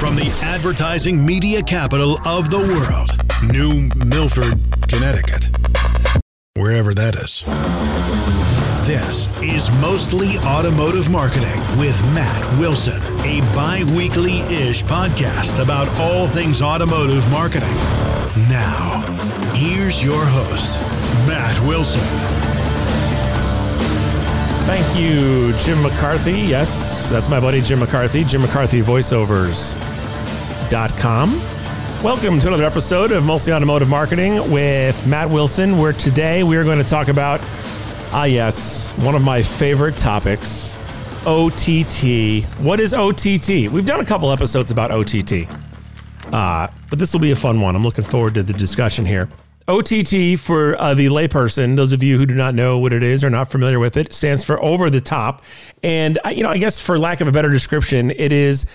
From the advertising media capital of the world, New Milford, Connecticut. Wherever that is. This is Mostly Automotive Marketing with Matt Wilson, a bi weekly ish podcast about all things automotive marketing. Now, here's your host, Matt Wilson. Thank you, Jim McCarthy. Yes, that's my buddy Jim McCarthy, Jim McCarthy Voiceovers.com. Welcome to another episode of Mostly Automotive Marketing with Matt Wilson, where today we are going to talk about, ah, yes, one of my favorite topics OTT. What is OTT? We've done a couple episodes about OTT, uh, but this will be a fun one. I'm looking forward to the discussion here. OTT for uh, the layperson, those of you who do not know what it is or not familiar with it, stands for over the top. And you know, I guess for lack of a better description, it is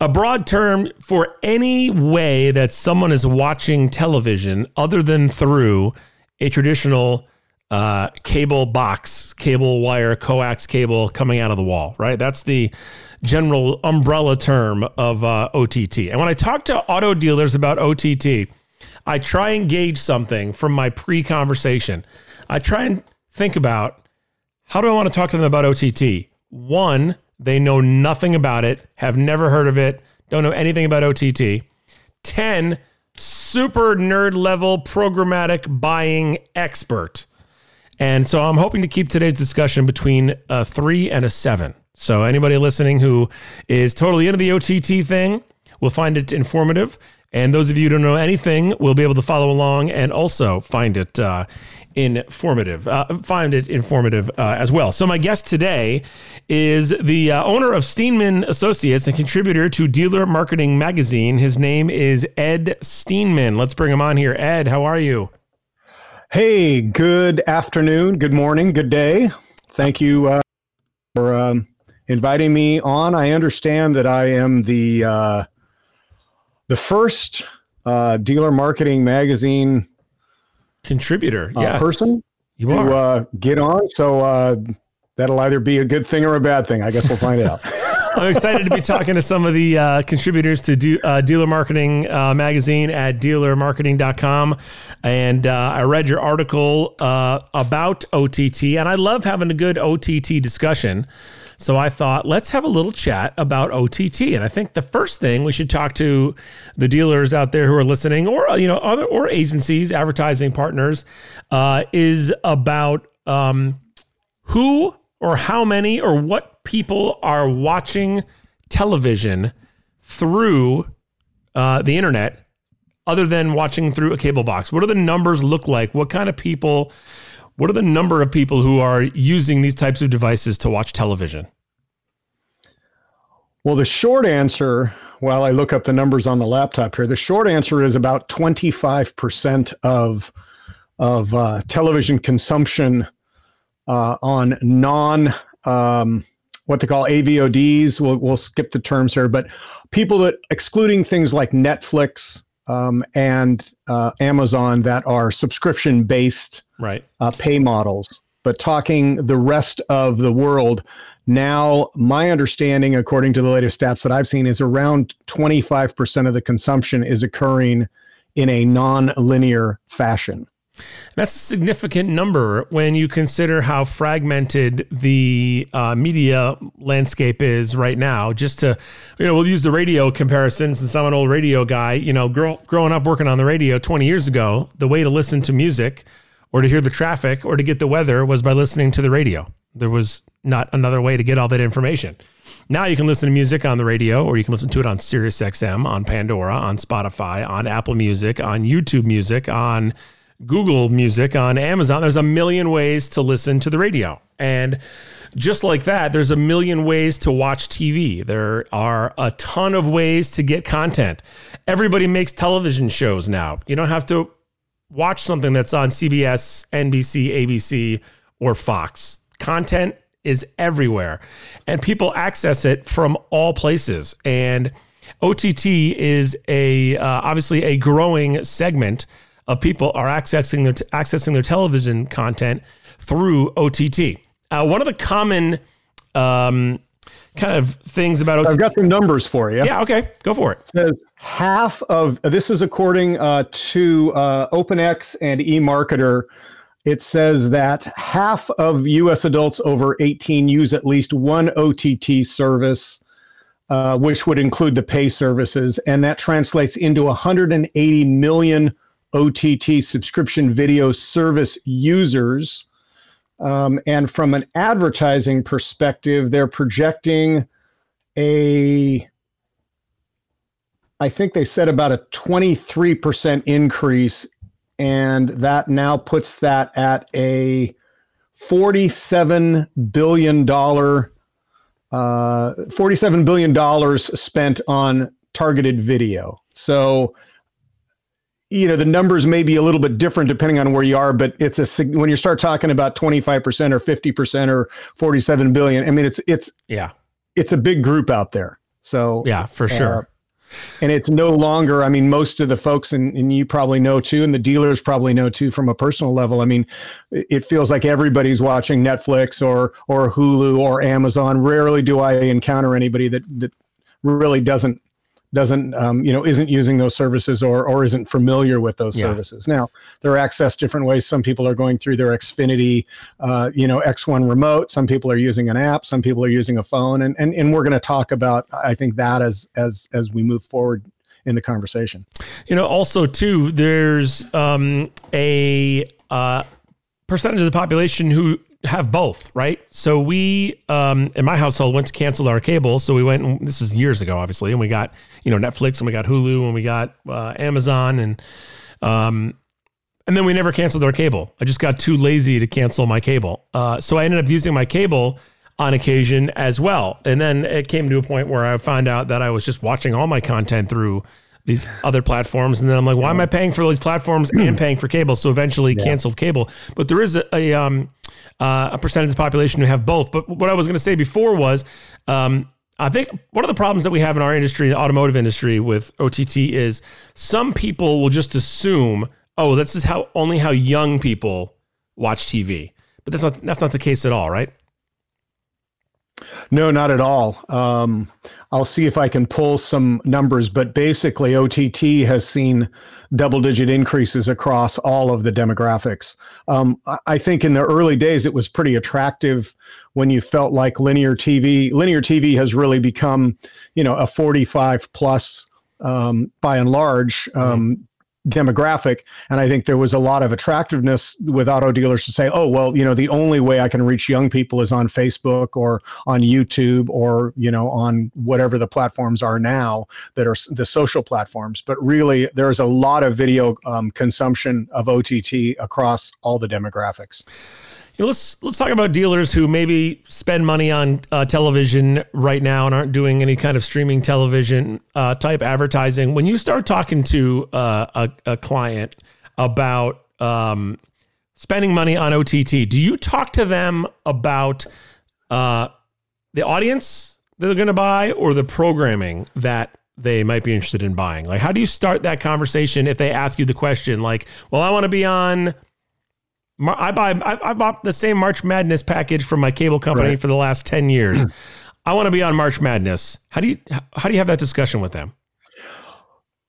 a broad term for any way that someone is watching television other than through a traditional uh, cable box, cable wire, coax cable coming out of the wall, right? That's the general umbrella term of uh, OTT. And when I talk to auto dealers about OTT, I try and gauge something from my pre conversation. I try and think about how do I want to talk to them about OTT? One, they know nothing about it, have never heard of it, don't know anything about OTT. 10, super nerd level programmatic buying expert. And so I'm hoping to keep today's discussion between a three and a seven. So anybody listening who is totally into the OTT thing will find it informative. And those of you who don't know anything will be able to follow along and also find it uh, informative. Uh, find it informative uh, as well. So my guest today is the uh, owner of Steenman Associates and contributor to Dealer Marketing Magazine. His name is Ed Steenman. Let's bring him on here. Ed, how are you? Hey, good afternoon, good morning, good day. Thank you uh, for um, inviting me on. I understand that I am the uh, the first uh, dealer marketing magazine contributor uh, yes. person you to uh, get on. So uh, that'll either be a good thing or a bad thing. I guess we'll find out. I'm excited to be talking to some of the uh, contributors to do, uh, Dealer Marketing uh, Magazine at dealermarketing.com. And uh, I read your article uh, about OTT, and I love having a good OTT discussion. So I thought, let's have a little chat about OTT. And I think the first thing we should talk to the dealers out there who are listening, or uh, you know, other or agencies, advertising partners, uh, is about um, who or how many or what people are watching television through uh, the internet other than watching through a cable box? What do the numbers look like? What kind of people, what are the number of people who are using these types of devices to watch television? well, the short answer, while I look up the numbers on the laptop here, the short answer is about 25% of of uh, television consumption uh, on non um, what they call AVODs. We'll, we'll skip the terms here, but people that excluding things like Netflix um, and uh, Amazon that are subscription based Right. uh, pay models, but talking the rest of the world. Now, my understanding, according to the latest stats that I've seen, is around 25% of the consumption is occurring in a non linear fashion. That's a significant number when you consider how fragmented the uh, media landscape is right now. Just to, you know, we'll use the radio comparison since I'm an old radio guy. You know, grow, growing up working on the radio 20 years ago, the way to listen to music or to hear the traffic or to get the weather was by listening to the radio. There was not another way to get all that information. Now you can listen to music on the radio, or you can listen to it on SiriusXM, on Pandora, on Spotify, on Apple Music, on YouTube Music, on Google Music, on Amazon. There's a million ways to listen to the radio. And just like that, there's a million ways to watch TV. There are a ton of ways to get content. Everybody makes television shows now. You don't have to watch something that's on CBS, NBC, ABC, or Fox. Content is everywhere, and people access it from all places. And OTT is a uh, obviously a growing segment of people are accessing their accessing their television content through OTT. Uh, one of the common um, kind of things about OTT. I've got some numbers for you. Yeah, okay, go for it. It says half of this is according uh, to uh, OpenX and eMarketer. It says that half of U.S. adults over 18 use at least one OTT service, uh, which would include the pay services, and that translates into 180 million OTT subscription video service users. Um, and from an advertising perspective, they're projecting a, I think they said about a 23% increase. And that now puts that at a $47 billion, uh, $47 billion spent on targeted video. So, you know the numbers may be a little bit different depending on where you are but it's a when you start talking about 25% or 50% or 47 billion i mean it's it's yeah. it's a big group out there. So yeah for sure. uh, and it's no longer i mean most of the folks and, and you probably know too and the dealers probably know too from a personal level i mean it feels like everybody's watching netflix or or hulu or amazon. Rarely do i encounter anybody that that really doesn't doesn't um, you know isn't using those services or or isn't familiar with those yeah. services. Now they're accessed different ways. Some people are going through their xfinity uh, you know x1 remote. Some people are using an app. Some people are using a phone. And and, and we're going to talk about i think that as as as we move forward in the conversation. You know also too there's um, a uh, percentage of the population who have both, right? So we, um, in my household, went to cancel our cable. So we went, and this is years ago, obviously, and we got, you know, Netflix and we got Hulu and we got uh, Amazon and, um, and then we never canceled our cable. I just got too lazy to cancel my cable. Uh, so I ended up using my cable on occasion as well. And then it came to a point where I found out that I was just watching all my content through these other platforms. And then I'm like, why am I paying for these platforms and paying for cable? So eventually yeah. canceled cable. But there is a, a, um, uh, a percentage of the population who have both. But what I was going to say before was, um, I think one of the problems that we have in our industry, the automotive industry with OTT is some people will just assume, oh, this is how only how young people watch TV. But that's not that's not the case at all, right? No, not at all. Um, I'll see if I can pull some numbers, but basically, OTT has seen double digit increases across all of the demographics. Um, I think in the early days, it was pretty attractive when you felt like linear TV. Linear TV has really become, you know, a 45 plus um, by and large um, demographic. And I think there was a lot of attractiveness with auto dealers to say, oh, well, you know, the only way I can reach young people is on Facebook or on YouTube or, you know, on whatever the platforms are now that are the social platforms. But really, there's a lot of video um, consumption of OTT across all the demographics let's let's talk about dealers who maybe spend money on uh, television right now and aren't doing any kind of streaming television uh, type advertising. When you start talking to uh, a, a, client about um, spending money on OTT, do you talk to them about uh, the audience that they're going to buy or the programming that they might be interested in buying? Like, how do you start that conversation if they ask you the question, like, "Well, I want to be on." I buy I, I, bought the same March Madness package from my cable company right. for the last 10 years. I want to be on March Madness. How do you how do you have that discussion with them?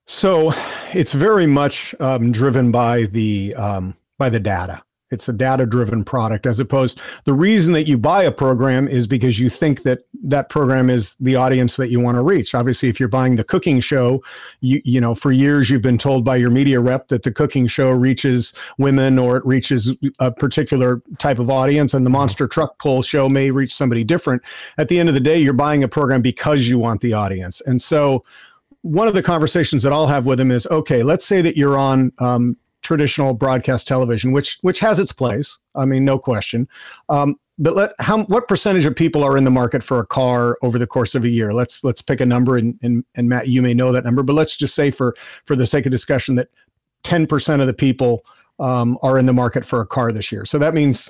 So it's very much um, driven by the um, by the data. It's a data driven product as opposed the reason that you buy a program is because you think that that program is the audience that you want to reach. Obviously, if you're buying the cooking show, you you know, for years you've been told by your media rep that the cooking show reaches women or it reaches a particular type of audience and the monster truck pull show may reach somebody different. At the end of the day, you're buying a program because you want the audience. And so one of the conversations that I'll have with them is okay, let's say that you're on um, traditional broadcast television, which which has its place. I mean, no question. Um, but let how what percentage of people are in the market for a car over the course of a year? Let's let's pick a number, and and, and Matt, you may know that number, but let's just say for for the sake of discussion that ten percent of the people um, are in the market for a car this year. So that means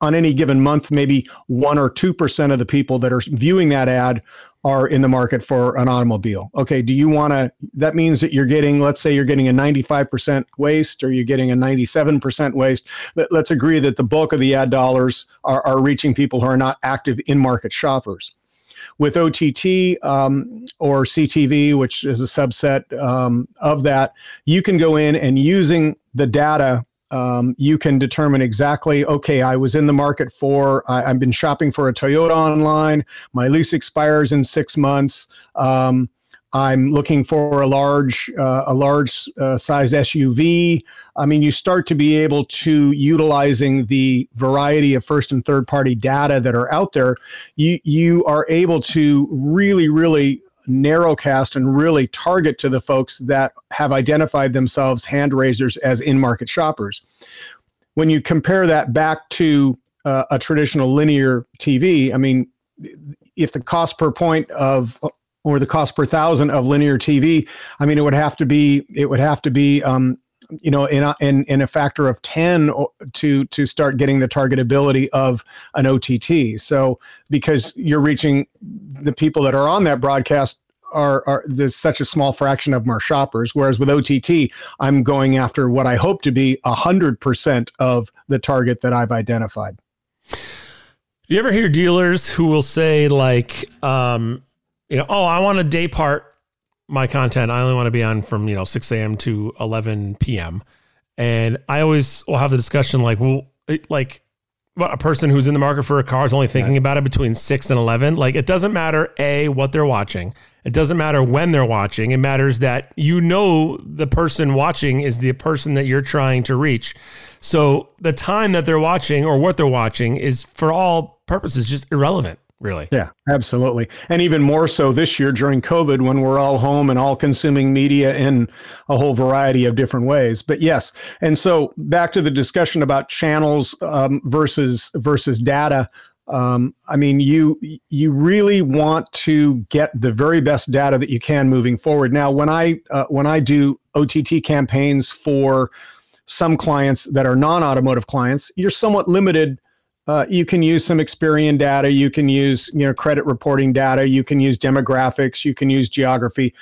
on any given month, maybe one or two percent of the people that are viewing that ad are in the market for an automobile. Okay, do you want to? That means that you're getting, let's say, you're getting a 95% waste, or you're getting a 97% waste. Let, us agree that the bulk of the ad dollars are, are reaching people who are not active in market shoppers. with OTT um, or CTV, which is a subset um, of that, you can go in and using the data um, you can determine exactly okay i was in the market for I, have been shopping for a toyota online. My lease expires in six months. Um, i'm looking for a large uh, a large uh, size suv i mean you start to be able to utilizing the variety of first and third party data that are out there you you are able to really really narrowcast and really target to the folks that have identified themselves hand raisers as in market shoppers. When you compare that back to uh, a traditional linear TV, I mean, if the cost per point of or the cost per thousand of linear TV, I mean, it would have to be it would have to be um, you know in a, in in a factor of 10 to to start getting the targetability of an OTT so because you're reaching the people that are on that broadcast are, are there's such a small fraction of our shoppers whereas with OTT I'm going after what I hope to be 100% of the target that I've identified. Do you ever hear dealers who will say like um you know oh I want a day part my content. I only want to be on from, you know, 6 a.m. to 11 p.m. And I always will have the discussion like, well, like a person who's in the market for a car is only thinking about it between 6 and 11. Like it doesn't matter, A, what they're watching. It doesn't matter when they're watching. It matters that you know the person watching is the person that you're trying to reach. So the time that they're watching or what they're watching is for all purposes just irrelevant really. Yeah, absolutely. And even more so this year during COVID when we're all home and all consuming media in a whole variety of different ways. But yes, and so back to the discussion about channels um, versus versus data. Um, I mean, you you really want to get the very best data that you can moving forward. Now, when I uh, when I do OTT campaigns for some clients that are non-automotive clients, you're somewhat limited uh, you can use some Experian data. You can use you know credit reporting data. You can use demographics. You can use geography.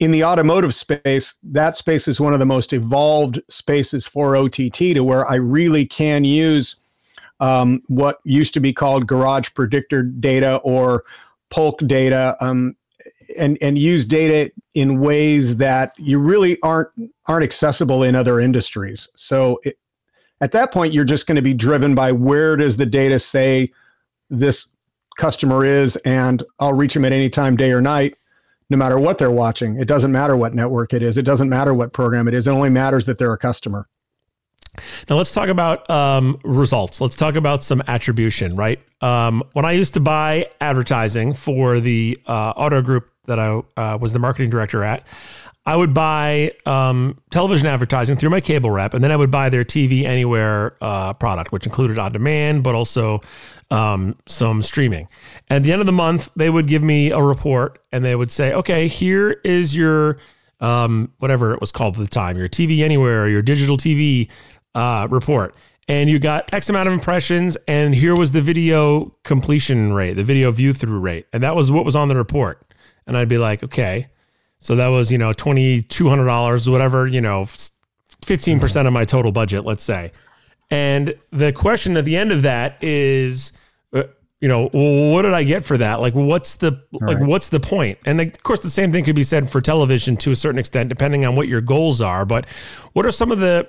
In the automotive space, that space is one of the most evolved spaces for OTT to where I really can use um, what used to be called garage predictor data or Polk data, um, and and use data in ways that you really aren't aren't accessible in other industries. So it, at that point, you're just going to be driven by where does the data say this customer is, and I'll reach them at any time, day or night, no matter what they're watching. It doesn't matter what network it is. It doesn't matter what program it is. It only matters that they're a customer. Now let's talk about um, results. Let's talk about some attribution, right? Um, when I used to buy advertising for the uh, auto group that I uh, was the marketing director at, I would buy um, television advertising through my cable rep, and then I would buy their TV Anywhere uh, product, which included on demand, but also um, some streaming. At the end of the month, they would give me a report, and they would say, "Okay, here is your um, whatever it was called at the time, your TV Anywhere, your digital TV uh, report." And you got X amount of impressions, and here was the video completion rate, the video view through rate. And that was what was on the report. And I'd be like, okay, so that was, you know, $2,200, whatever, you know, 15% of my total budget, let's say. And the question at the end of that is, uh, you know, what did I get for that? Like, what's the like, right. what's the point? And of course, the same thing could be said for television to a certain extent, depending on what your goals are. But what are some of the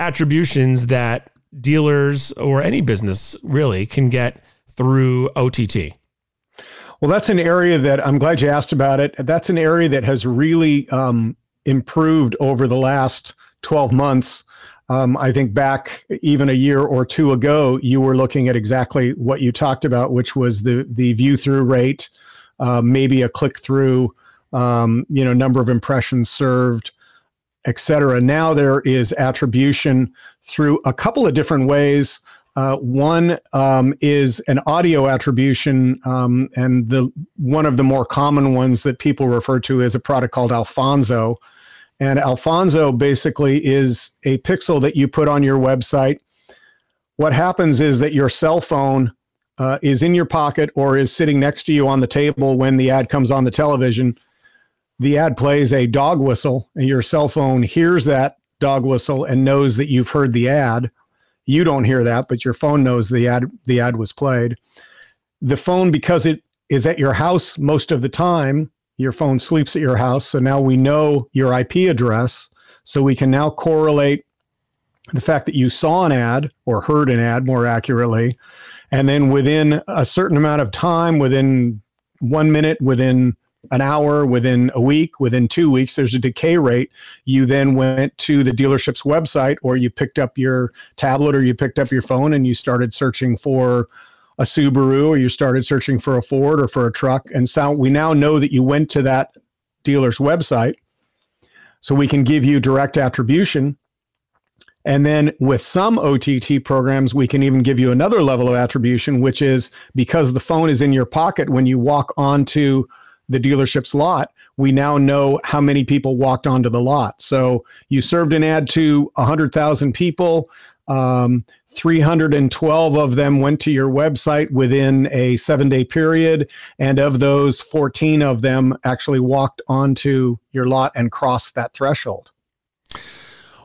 attributions that dealers or any business really can get through OTT? Well, that's an area that I'm glad you asked about it. That's an area that has really um, improved over the last 12 months. Um, I think back even a year or two ago, you were looking at exactly what you talked about, which was the the view through rate, uh, maybe a click through, um, you know, number of impressions served, et cetera. Now there is attribution through a couple of different ways. Uh, one um, is an audio attribution, um, and the one of the more common ones that people refer to is a product called Alphonso. And Alphonso basically is a pixel that you put on your website. What happens is that your cell phone uh, is in your pocket or is sitting next to you on the table when the ad comes on the television. The ad plays a dog whistle, and your cell phone hears that dog whistle and knows that you've heard the ad you don't hear that, but your phone knows the ad the ad was played. The phone because it is at your house most of the time. Your phone sleeps at your house. So now we know your IP address. So we can now correlate the fact that you saw an ad or heard an ad more accurately. And then within a certain amount of time, within one minute, within an hour, within a week, within two weeks, there's a decay rate. You then went to the dealership's website or you picked up your tablet or you picked up your phone and you started searching for a Subaru or you started searching for a Ford or for a truck. And so we now know that you went to that dealer's website. So we can give you direct attribution. And then with some OTT programs, we can even give you another level of attribution, which is because the phone is in your pocket when you walk onto the dealership's lot, we now know how many people walked onto the lot. So you served an ad to 100,000 people. Um, 312 of them went to your website within a seven day period. And of those, 14 of them actually walked onto your lot and crossed that threshold.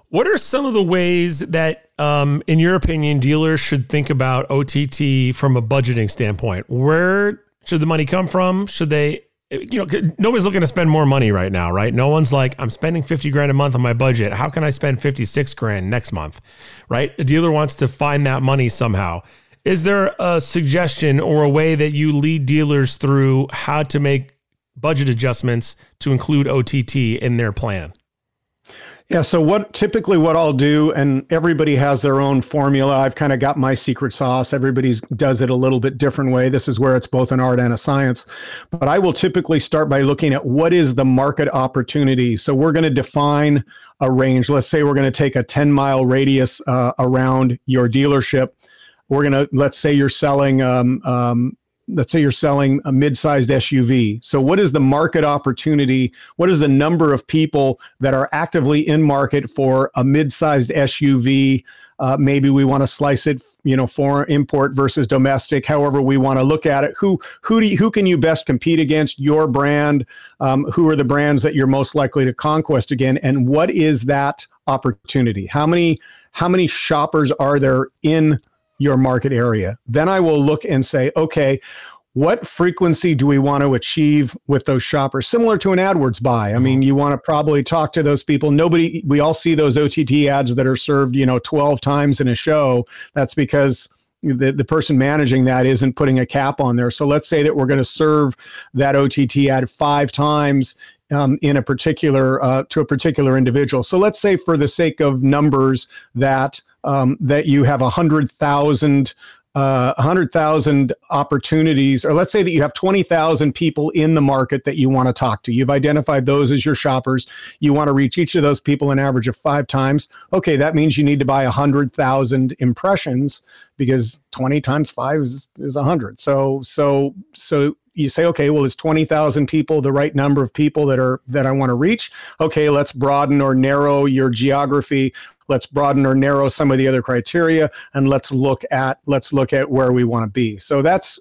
What are some of the ways that, um, in your opinion, dealers should think about OTT from a budgeting standpoint? Where should the money come from? Should they you know, nobody's looking to spend more money right now, right? No one's like, I'm spending 50 grand a month on my budget. How can I spend 56 grand next month? Right? A dealer wants to find that money somehow. Is there a suggestion or a way that you lead dealers through how to make budget adjustments to include OTT in their plan? Yeah. So what typically what I'll do, and everybody has their own formula. I've kind of got my secret sauce. Everybody's does it a little bit different way. This is where it's both an art and a science. But I will typically start by looking at what is the market opportunity. So we're going to define a range. Let's say we're going to take a 10 mile radius uh, around your dealership. We're going to let's say you're selling um, um, let's say you're selling a mid-sized SUV. So what is the market opportunity? What is the number of people that are actively in market for a mid-sized SUV? Uh, maybe we want to slice it, you know, for import versus domestic. However, we want to look at it. Who who do you, who can you best compete against? Your brand. Um, who are the brands that you're most likely to conquest again? And what is that opportunity? How many how many shoppers are there in your market area. Then I will look and say, okay, what frequency do we want to achieve with those shoppers? Similar to an AdWords buy. I mean, mm-hmm. you want to probably talk to those people. Nobody, we all see those OTT ads that are served, you know, 12 times in a show. That's because the, the person managing that isn't putting a cap on there. So let's say that we're going to serve that OTT ad five times um, in a particular uh, to a particular individual. So let's say for the sake of numbers that um, that you have a hundred thousand uh, 100,000 opportunities, or let's say that you have 20,000 people in the market that you want to talk to. You've identified those as your shoppers. You want to reach each of those people an average of five times. Okay, that means you need to buy 100,000 impressions because 20 times five is, is 100. So, so, so you say, okay, well, is 20,000 people the right number of people that are that I want to reach? Okay, let's broaden or narrow your geography let's broaden or narrow some of the other criteria and let's look at let's look at where we want to be. So that's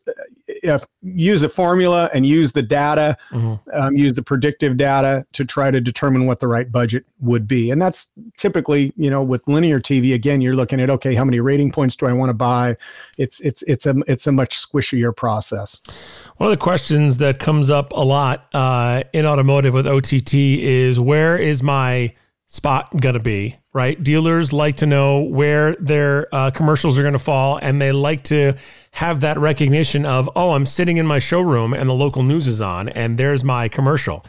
uh, use a formula and use the data mm-hmm. um, use the predictive data to try to determine what the right budget would be. And that's typically you know with linear tv again you're looking at okay how many rating points do i want to buy? It's it's it's a it's a much squishier process. One of the questions that comes up a lot uh, in automotive with ott is where is my spot going to be, right? Dealers like to know where their uh, commercials are going to fall, and they like to have that recognition of, oh, I'm sitting in my showroom and the local news is on, and there's my commercial.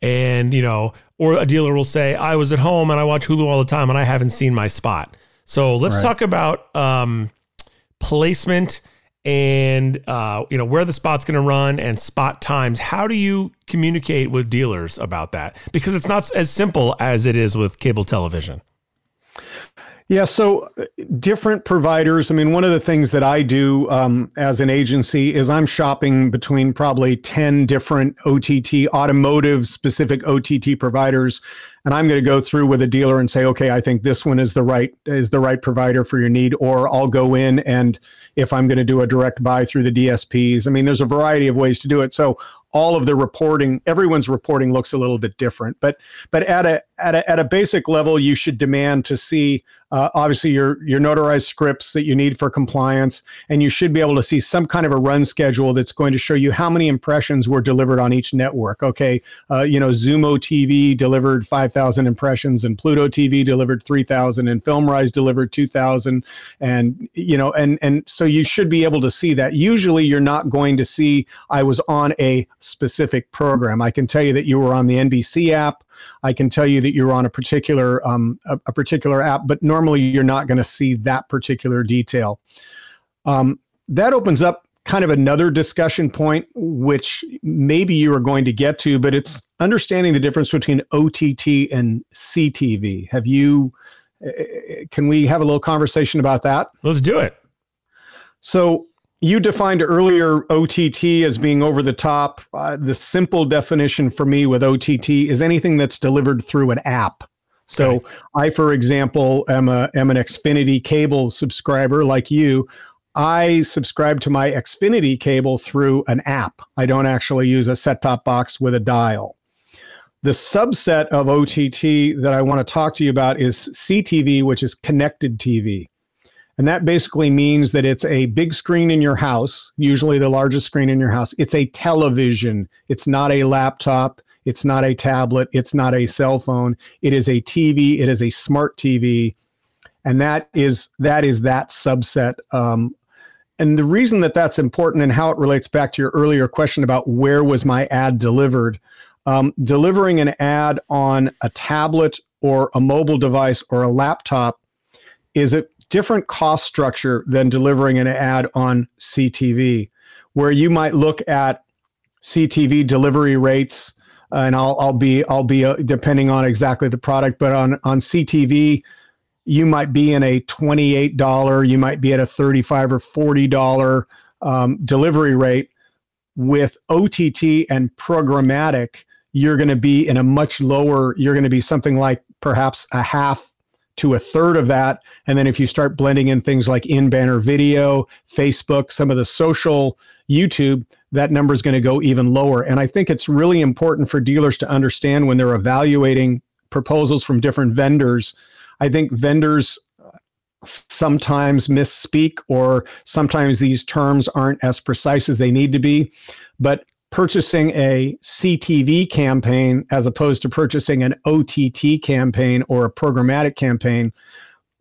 And, you know, or a dealer will say, I was at home and I watch Hulu all the time and I haven't seen my spot. So let's right. talk about um, placement and uh, you know where the spot's going to run and spot times. How do you communicate with dealers about that? Because it's not as simple as it is with cable television. Yeah, so uh, different providers. I mean, one of the things that I do um, as an agency is I'm shopping between probably 10 different OTT, automotive specific OTT providers. And I'm going to go through with a dealer and say, okay, I think this one is the right is the right provider for your need. Or I'll go in and if I'm going to do a direct buy through the DSPs, I mean, there's a variety of ways to do it. So all of the reporting everyone's reporting looks a little bit different but but at a at a, at a basic level you should demand to see uh, obviously your your notarized scripts that you need for compliance, and you should be able to see some kind of a run schedule that's going to show you how many impressions were delivered on each network. Okay, uh, you know Xumo TV delivered 5,000 impressions, and Pluto TV delivered 3,000, and FilmRise delivered 2,000, and you know, and and so you should be able to see that. Usually, you're not going to see I was on a specific program. I can tell you that you were on the NBC app. I can tell you that you're on a particular um, a, a particular app, but normally you're not going to see that particular detail. Um, that opens up kind of another discussion point, which maybe you are going to get to, but it's understanding the difference between OTT and CTV. Have you? Eh, eh, can we have a little conversation about that? Let's do it. So you defined earlier OTT as being over the top. Uh, the simple definition for me with OTT is anything that's delivered through an app. So okay. I, for example, am a am an Xfinity cable subscriber like you. I subscribe to my Xfinity cable through an app. I don't actually use a set-top box with a dial. The subset of OTT that I want to talk to you about is CTV, which is connected TV. And that basically means that it's a big screen in your house, usually the largest screen in your house. It's a television. It's not a laptop. It's not a tablet. It's not a cell phone. It is a TV. It is a smart TV. And that is that is that subset. Um, and the reason that that's important and how it relates back to your earlier question about where was my ad delivered, um, delivering an ad on a tablet or a mobile device or a laptop is a different cost structure than delivering an ad on CTV, where you might look at CTV delivery rates, uh, and I'll I'll be I'll be uh, depending on exactly the product, but on on CTV, you might be in a twenty eight dollar, you might be at a thirty five or forty dollar um, delivery rate. With OTT and programmatic, you're going to be in a much lower. You're going to be something like perhaps a half to a third of that. And then if you start blending in things like in banner video, Facebook, some of the social, YouTube, that number is going to go even lower. And I think it's really important for dealers to understand when they're evaluating proposals from different vendors. I think vendors uh, sometimes misspeak or sometimes these terms aren't as precise as they need to be. But purchasing a CTV campaign as opposed to purchasing an OTT campaign or a programmatic campaign,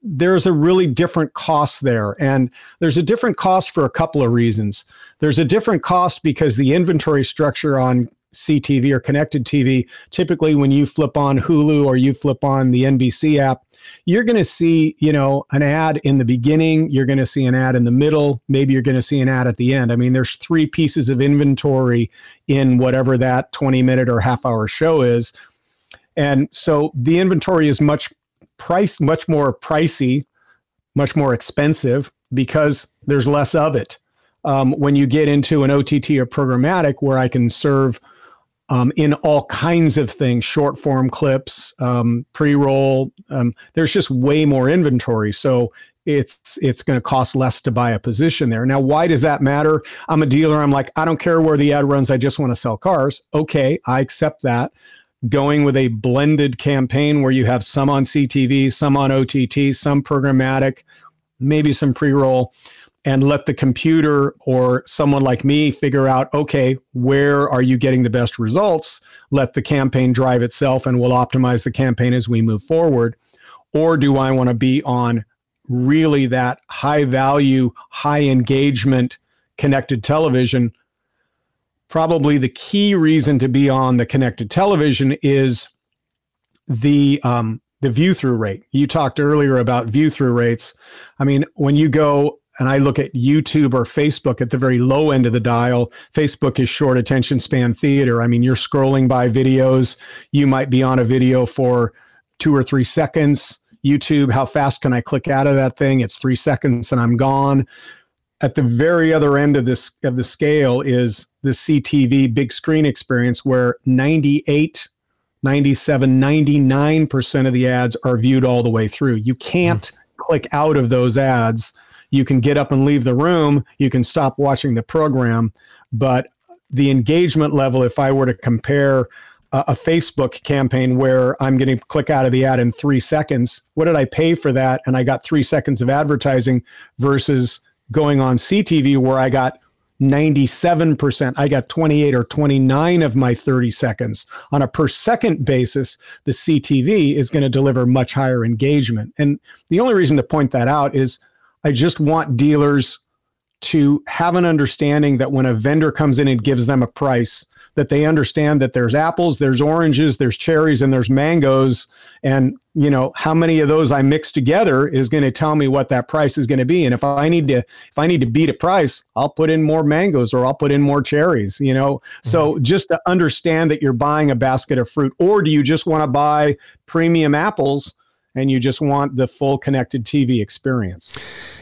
there's a really different cost there. And there's a different cost for a couple of reasons. There's a different cost because the inventory structure on CTV or connected TV, typically when you flip on Hulu or you flip on the NBC app, you're going to see, you know, an ad in the beginning, you're going to see an ad in the middle, maybe you're going to see an ad at the end. I mean, there's three pieces of inventory in whatever that 20 minute or half hour show is. And so the inventory is much price much more pricey, much more expensive because there's less of it. Um, when you get into an OTT or programmatic where I can serve um, in all kinds of things short form clips um, pre-roll um, there's just way more inventory. So it's it's going to cost less to buy a position there. Now why does that matter? I'm a dealer. I'm like i don't care where the ad runs. I just want to sell cars. Okay i accept that. Going with a blended campaign where you have some on ctv some on ott some programmatic maybe some pre-roll and let the computer or someone like me figure out okay where are you getting the best results let the campaign drive itself and we'll optimize the campaign as we move forward or do i want to be on really that high value high engagement connected television probably the key reason to be on the connected television is the um, the view through rate. You talked earlier about view through rates. I mean, when you go and I look at YouTube or Facebook at the very low end of the dial, Facebook is short attention span theater. I mean, you're scrolling by videos. You might be on a video for two or three seconds. YouTube, how fast can I click out of that thing? It's three seconds and I'm gone. At the very other end of this of the scale is the CTV big screen experience where 98 97 99% of the ads are viewed all the way through. You can't mm. click out of those ads you can get up and leave the room, you can stop watching the program, but the engagement level, if I were to compare a Facebook campaign where I'm going to click out of the ad in three seconds. What did I pay for that? And I got three seconds of advertising versus going on CTV where I got 97%. I got 28 or 29 of my 30 seconds. On a per second basis, the CTV is going to deliver much higher engagement. And the only reason to point that out is I just want dealers to have an understanding that when a vendor comes in and gives them a price, that they understand that there's apples, there's oranges, there's cherries, and there's mangoes. And, you know, how many of those I mix together is going to tell me what that price is going to be. And if I need to, if I need to beat a price, I'll put in more mangoes or I'll put in more cherries, you know? Mm-hmm. So just to understand that you're buying a basket of fruit, or do you just want to buy premium apples? And you just want the full connected TV experience.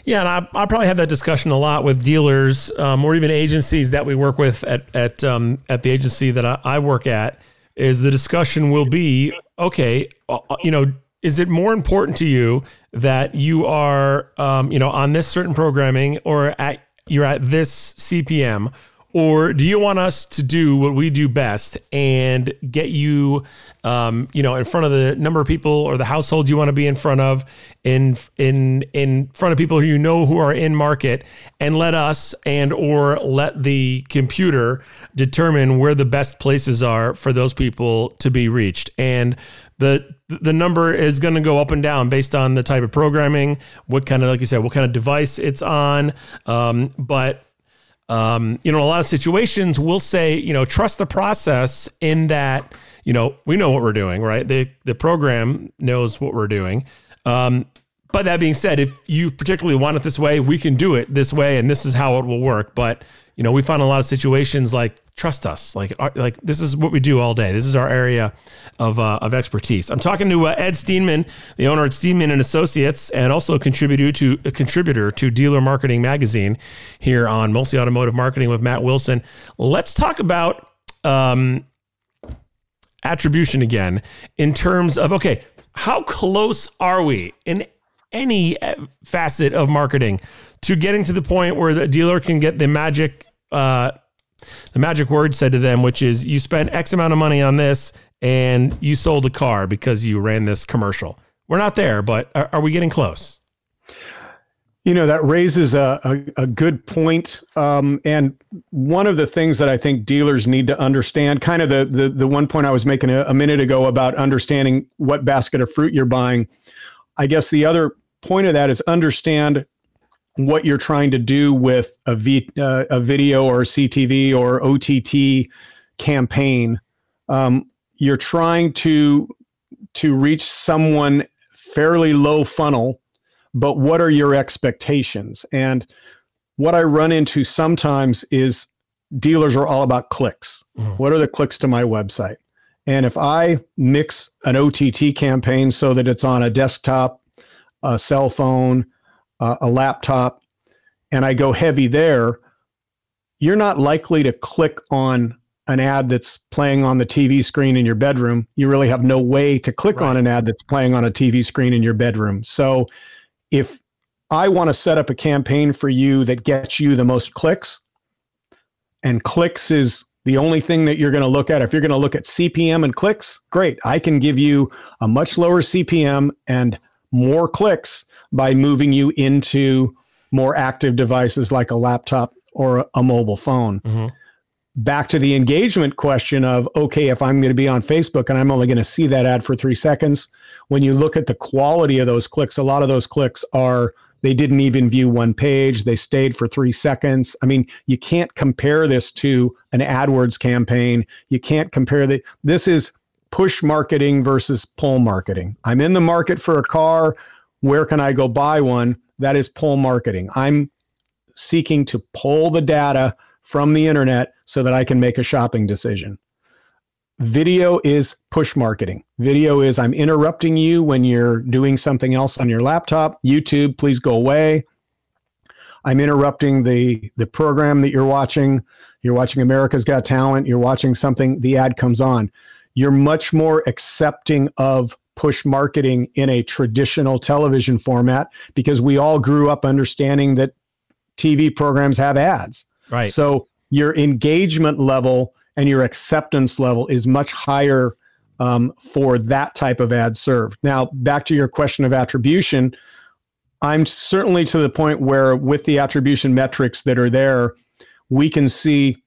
Yeah, and I, I probably have that discussion a lot with dealers um, or even agencies that we work with at at um, at the agency that I, I work at. Is the discussion will be okay? Uh, uh, you know, is it more important to you that you are um, you know on this certain programming or at you're at this CPM or do you want us to do what we do best and get you, um, you know, in front of the number of people or the households you want to be in front of, in in in front of people who you know who are in market, and let us and or let the computer determine where the best places are for those people to be reached, and the the number is going to go up and down based on the type of programming, what kind of like you said, what kind of device it's on, um, but um, you know, a lot of situations we'll say, you know, trust the process in that, you know, we know what we're doing, right? The the program knows what we're doing. Um, but that being said, if you particularly want it this way, we can do it this way, and this is how it will work. But you know, we find a lot of situations like trust us, like uh, like this is what we do all day. This is our area of uh, of expertise. I'm talking to uh, Ed Steenman, the owner at Steenman and Associates, and also a contributor to a contributor to Dealer Marketing Magazine here on Mostly Automotive Marketing with Matt Wilson. Let's talk about um, attribution again in terms of okay, how close are we in any uh, facet of marketing to getting to the point where the dealer can get the magic uh, the magic word said to them, which is you spent X amount of money on this and you sold a car because you ran this commercial. We're not there, but are, are we getting close? You know, that raises a, a, a good point. Um, and one of the things that I think dealers need to understand, kind of the, the, the one point I was making a, a minute ago about understanding what basket of fruit you're buying. I guess the other point of that is understand what you're trying to do with a, v, uh, a video or CTV or OTT campaign. Um, you're trying to to reach someone fairly low funnel, but what are your expectations? And what I run into sometimes is dealers are all about clicks. Mm. What are the clicks to my website? And if I mix an OTT campaign so that it's on a desktop, a cell phone, uh, a laptop, and I go heavy there, you're not likely to click on an ad that's playing on the TV screen in your bedroom. You really have no way to click right. on an ad that's playing on a TV screen in your bedroom. So if I want to set up a campaign for you that gets you the most clicks, and clicks is the only thing that you're going to look at. If you're going to look at CPM and clicks, great. I can give you a much lower CPM and more clicks by moving you into more active devices like a laptop or a mobile phone. Mm-hmm. Back to the engagement question of okay, if I'm going to be on Facebook and I'm only going to see that ad for three seconds, when you look at the quality of those clicks, a lot of those clicks are they didn't even view one page, they stayed for three seconds. I mean, you can't compare this to an AdWords campaign. You can't compare the, this is push marketing versus pull marketing. I'm in the market for a car where can I go buy one? That is pull marketing. I'm seeking to pull the data from the internet so that I can make a shopping decision. Video is push marketing. Video is I'm interrupting you when you're doing something else on your laptop. YouTube, please go away. I'm interrupting the the program that you're watching. You're watching America's Got Talent, you're watching something, the ad comes on. You're much more accepting of push marketing in a traditional television format because we all grew up understanding that TV programs have ads. Right. So your engagement level and your acceptance level is much higher um, for that type of ad served. Now, back to your question of attribution, I'm certainly to the point where, with the attribution metrics that are there, we can see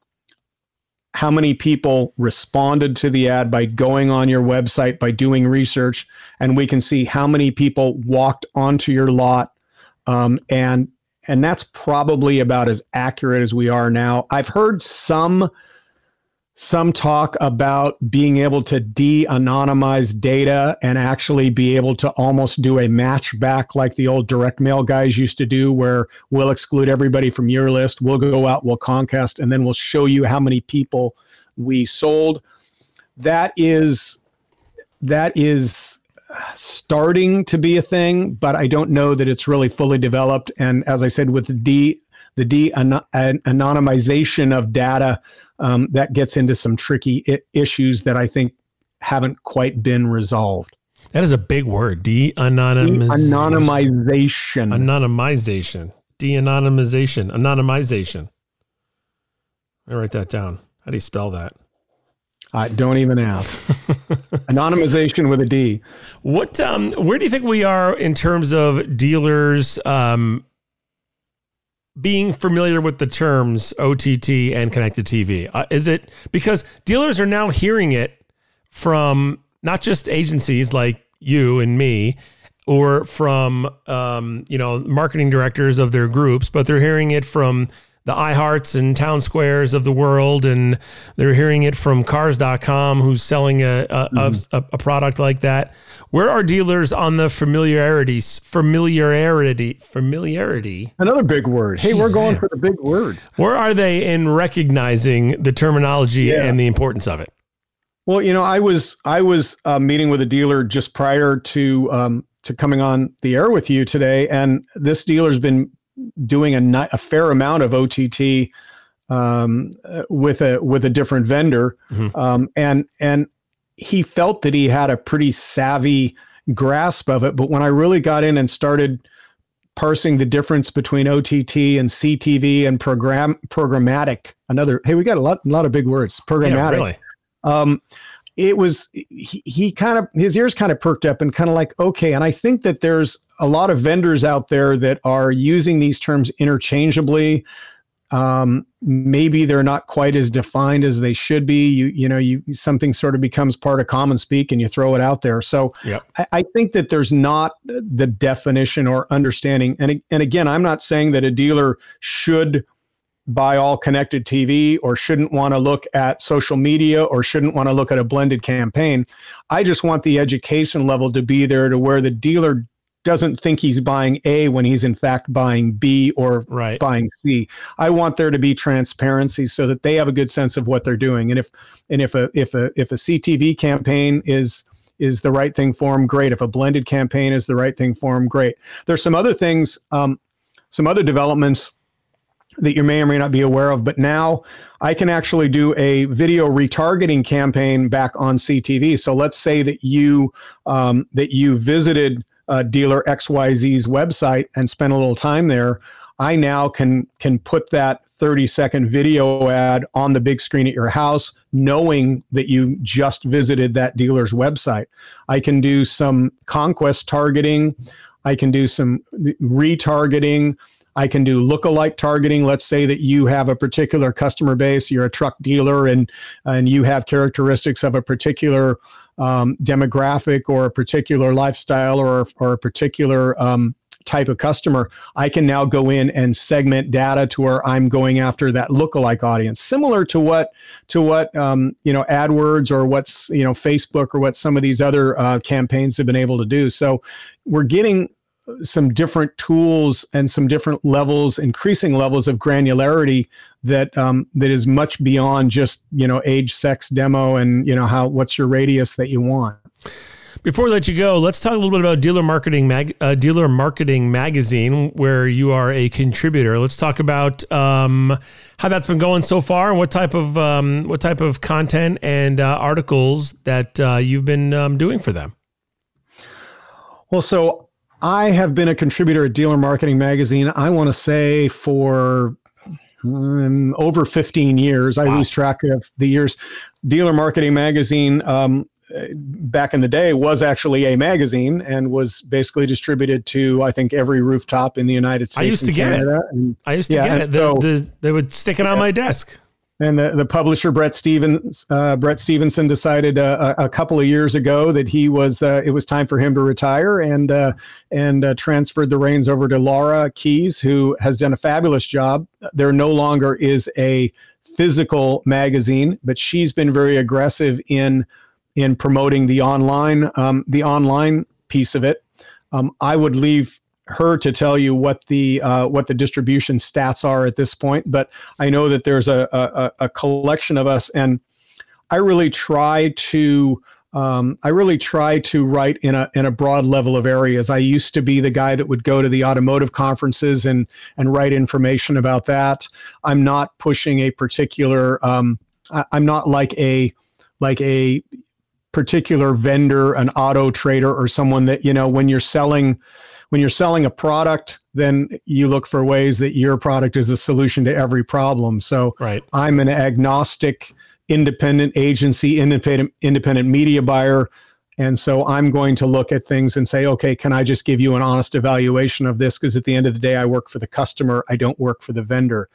how many people responded to the ad by going on your website, by doing research, and we can see how many people walked onto your lot. Um, and and that's probably about as accurate as we are now. I've heard some some talk about being able to de-anonymize data and actually be able to almost do a match back like the old direct mail guys used to do where we'll exclude everybody from your list we'll go out we'll conquest and then we'll show you how many people we sold. That is that is starting to be a thing but i don't know that it's really fully developed. And as i said with the de-anonymization of data um, that gets into some tricky I- issues that I think haven't quite been resolved. That is a big word. De-anonymization. De-anonymization. Anonymization. De-anonymization. Anonymization. I write that down. How do you spell that? I don't even ask. Anonymization with a D. What? Um, where do you think we are in terms of dealers um, being familiar with the terms OTT and connected TV? Uh, is it because dealers are now hearing it from not just agencies like you and me, or from um, you know marketing directors of their groups, but they're hearing it from the iHearts and Town Squares of the world, and they're hearing it from Cars.com, who's selling a a, mm-hmm. a a, product like that. Where are dealers on the familiarity familiarity familiarity? Another big word. Hey, Jeez, we're going for the big words. Where are they in recognizing the terminology yeah. and the importance of it? Well, you know, I was I was uh, meeting with a dealer just prior to um, to coming on the air with you today, and this dealer's been doing a, a fair amount of OTT um, with a with a different vendor, mm-hmm. um, and and he felt that he had a pretty savvy grasp of it. But when I really got in and started parsing the difference between OTT and CTV and program programmatic, another hey, we got a lot a lot of big words programmatic. Yeah, really. Um, it was he, he kind of his ears kind of perked up and kind of like okay and i think that there's a lot of vendors out there that are using these terms interchangeably. Um, maybe they're not quite as defined as they should be. You you know you something sort of becomes part of common speak and you throw it out there. So yep. I, I think that there's not the definition or understanding. And, and again i'm not saying that a dealer should buy all connected TV or shouldn't want to look at social media or shouldn't want to look at a blended campaign. I just want the education level to be there to where the dealer doesn't think he's buying A when he's in fact buying B or right. buying C. I want there to be transparency so that they have a good sense of what they're doing. And if and if a if a if a CTV campaign is is the right thing for them, great. If a blended campaign is the right thing for them, great. There's some other things, um, some other developments that you may or may not be aware of. But now I can actually do a video retargeting campaign back on CTV. So let's say that you um, that you visited uh, dealer XYZ's website and spent a little time there. I now can can put that 30 second video ad on the big screen at your house, knowing that you just visited that dealer's website. I can do some conquest targeting. I can do some retargeting. I can do lookalike targeting. Let's say that you have a particular customer base, you're a truck dealer, and and you have characteristics of a particular um, demographic or a particular lifestyle or or a particular um, type of customer, I can now go in and segment data to where I'm going after that lookalike audience, similar to what to what um, you know AdWords or what's you know Facebook or what some of these other uh, campaigns have been able to do. So we're getting some different tools and some different levels, increasing levels of granularity that um, that is much beyond just you know age, sex, demo, and you know how what's your radius that you want. Before we let you go, let's talk a little bit about Dealer Marketing Mag, uh, Dealer Marketing Magazine, where you are a contributor. Let's talk about um, how that's been going so far, and what type of um, what type of content and uh, articles that uh, you've been um, doing for them. Well, so I have been a contributor at Dealer Marketing Magazine, I want to say for um, over 15 years. I lose track of the years. Dealer Marketing Magazine, um, back in the day, was actually a magazine and was basically distributed to, I think, every rooftop in the United States. I used to get it. And, I used to Yeah, get it. The, so- the, they would stick it on my desk. And the, the publisher Brett Stevens, uh, Brett Stevenson, decided uh, a, couple of years ago that he was uh, it was time for him to retire and uh, and uh, transferred the reins over to Laura Keys, who has done a fabulous job. There no longer is a physical magazine, but she's been very aggressive in in promoting the online um, the online piece of it. Um, I would leave her to tell you what the uh, what the distribution stats are at this point, but I know that there's a a, a collection of us, and I really try to. Um, I really try to write in a in a broad level of areas. I used to be the guy that would go to the automotive conferences and and write information about that. I'm not pushing a particular. Um, I, I'm not like a like a particular vendor, an auto trader, or someone that you know when you're selling when you're selling a product, then you look for ways that your product is a solution to every problem. So Right. I'm an agnostic, independent agency, independent independent media buyer. And so I'm going to look at things and say, okay, can I just give you an honest evaluation of this? Because at the end of the day, I work for the customer, I don't work for the vendor.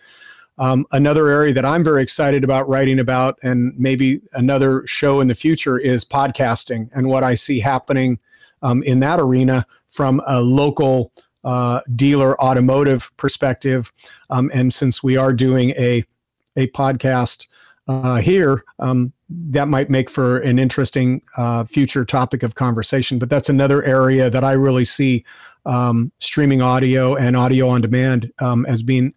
Um, another area that I'm very excited about writing about, and maybe another show in the future, is podcasting and what I see happening um, in that arena from a local uh, dealer automotive perspective. Um, and since we are doing a a podcast uh, here, um, that might make for an interesting uh, future topic of conversation. But that's another area that I really see um, streaming audio and audio on demand um, as being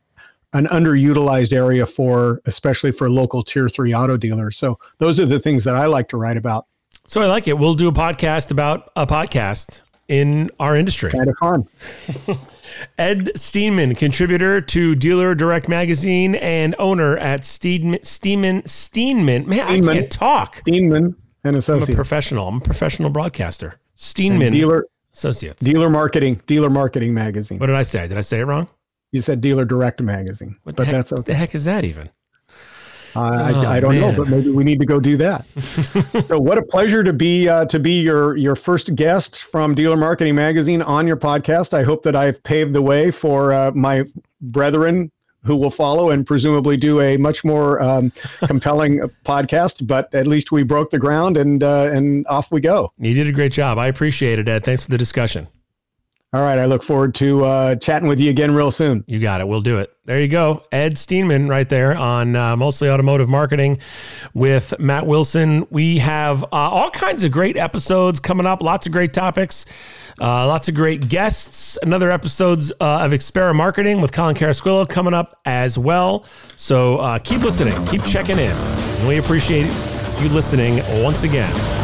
an underutilized area for, especially for local tier three auto dealers. So those are the things that I like to write about. So I like it. We'll do a podcast about a podcast in our industry. Kind of fun. Ed Steenman, contributor to Dealer Direct Magazine and owner at Steenman. Steenman. Steenman. Man, I Steenman. can't talk. Steenman and I'm a professional. I'm a professional broadcaster. Steenman Dealer Associates. dealer marketing dealer marketing magazine. what did I say? Did I say it wrong? You said dealer direct magazine, What but heck, that's what okay. the heck is that even? I, Oh, I, I don't man. know, but maybe we need to go do that. so, what a pleasure to be uh, to be your your first guest from Dealer Marketing Magazine on your podcast. I hope that I've paved the way for uh, my brethren who will follow and presumably do a much more um, compelling podcast. But at least we broke the ground and uh, and off we go. You did a great job. I appreciate it, Ed. Thanks for the discussion. All right, I look forward to uh, chatting with you again real soon. You got it. We'll do it. There you go. Ed Steenman right there on uh, Mostly Automotive Marketing with Matt Wilson. We have uh, all kinds of great episodes coming up, lots of great topics, uh, lots of great guests. Another episodes uh, of Xpera Marketing with Colin Carasquillo coming up as well. So uh, keep listening, keep checking in. We appreciate you listening once again.